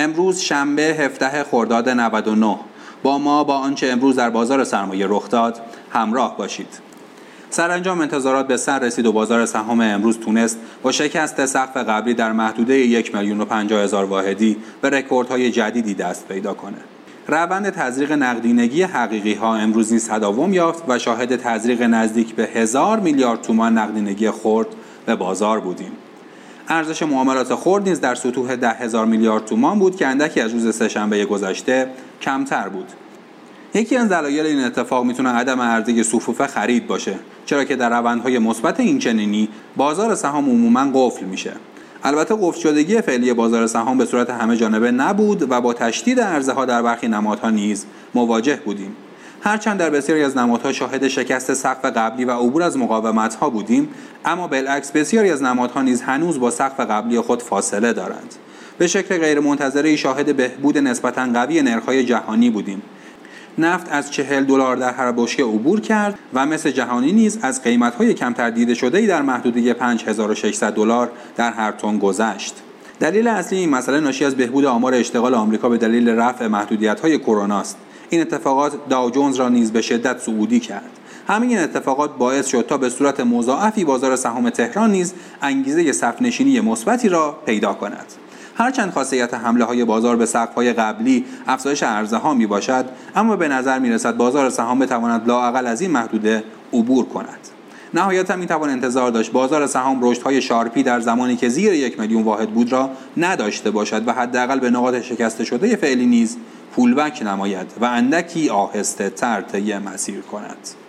امروز شنبه 17 خرداد 99 با ما با آنچه امروز در بازار سرمایه رخ داد همراه باشید سرانجام انتظارات به سر رسید و بازار سهام امروز تونست با شکست سقف قبلی در محدوده یک میلیون و هزار واحدی به رکوردهای جدیدی دست پیدا کنه. روند تزریق نقدینگی حقیقی ها امروز نیز تداوم یافت و شاهد تزریق نزدیک به هزار میلیارد تومان نقدینگی خرد به بازار بودیم. ارزش معاملات خرد نیز در سطوح ده هزار میلیارد تومان بود که اندکی از روز سهشنبه گذشته کمتر بود. یکی از دلایل این اتفاق می‌تونه عدم عرضه صفوف خرید باشه چرا که در روندهای مثبت این چنینی بازار سهام عموما قفل میشه البته قفل شدگی فعلی بازار سهام به صورت همه جانبه نبود و با تشدید عرضه ها در برخی نمادها نیز مواجه بودیم هرچند در بسیاری از نمادها شاهد شکست سقف قبلی و عبور از مقاومت ها بودیم اما بالعکس بسیاری از نمادها نیز هنوز با سقف قبلی خود فاصله دارند به شکل غیرمنتظره شاهد بهبود نسبتا قوی نرخ‌های جهانی بودیم نفت از 40 دلار در هر بشکه عبور کرد و مثل جهانی نیز از قیمت‌های کمتر دیده شده ای در محدوده 5600 دلار در هر تن گذشت. دلیل اصلی این مسئله ناشی از بهبود آمار اشتغال آمریکا به دلیل رفع محدودیت‌های کرونا است. این اتفاقات داو جونز را نیز به شدت صعودی کرد. همین اتفاقات باعث شد تا به صورت مضاعفی بازار سهام تهران نیز انگیزه صفنشینی مثبتی را پیدا کند. هرچند خاصیت حمله های بازار به سقف های قبلی افزایش عرضه ها می باشد اما به نظر می رسد بازار سهام بتواند لااقل از این محدوده عبور کند نهایتا می توان انتظار داشت بازار سهام رشد های شارپی در زمانی که زیر یک میلیون واحد بود را نداشته باشد و حداقل به نقاط شکسته شده فعلی نیز پولبک نماید و اندکی آهسته تر طی مسیر کند.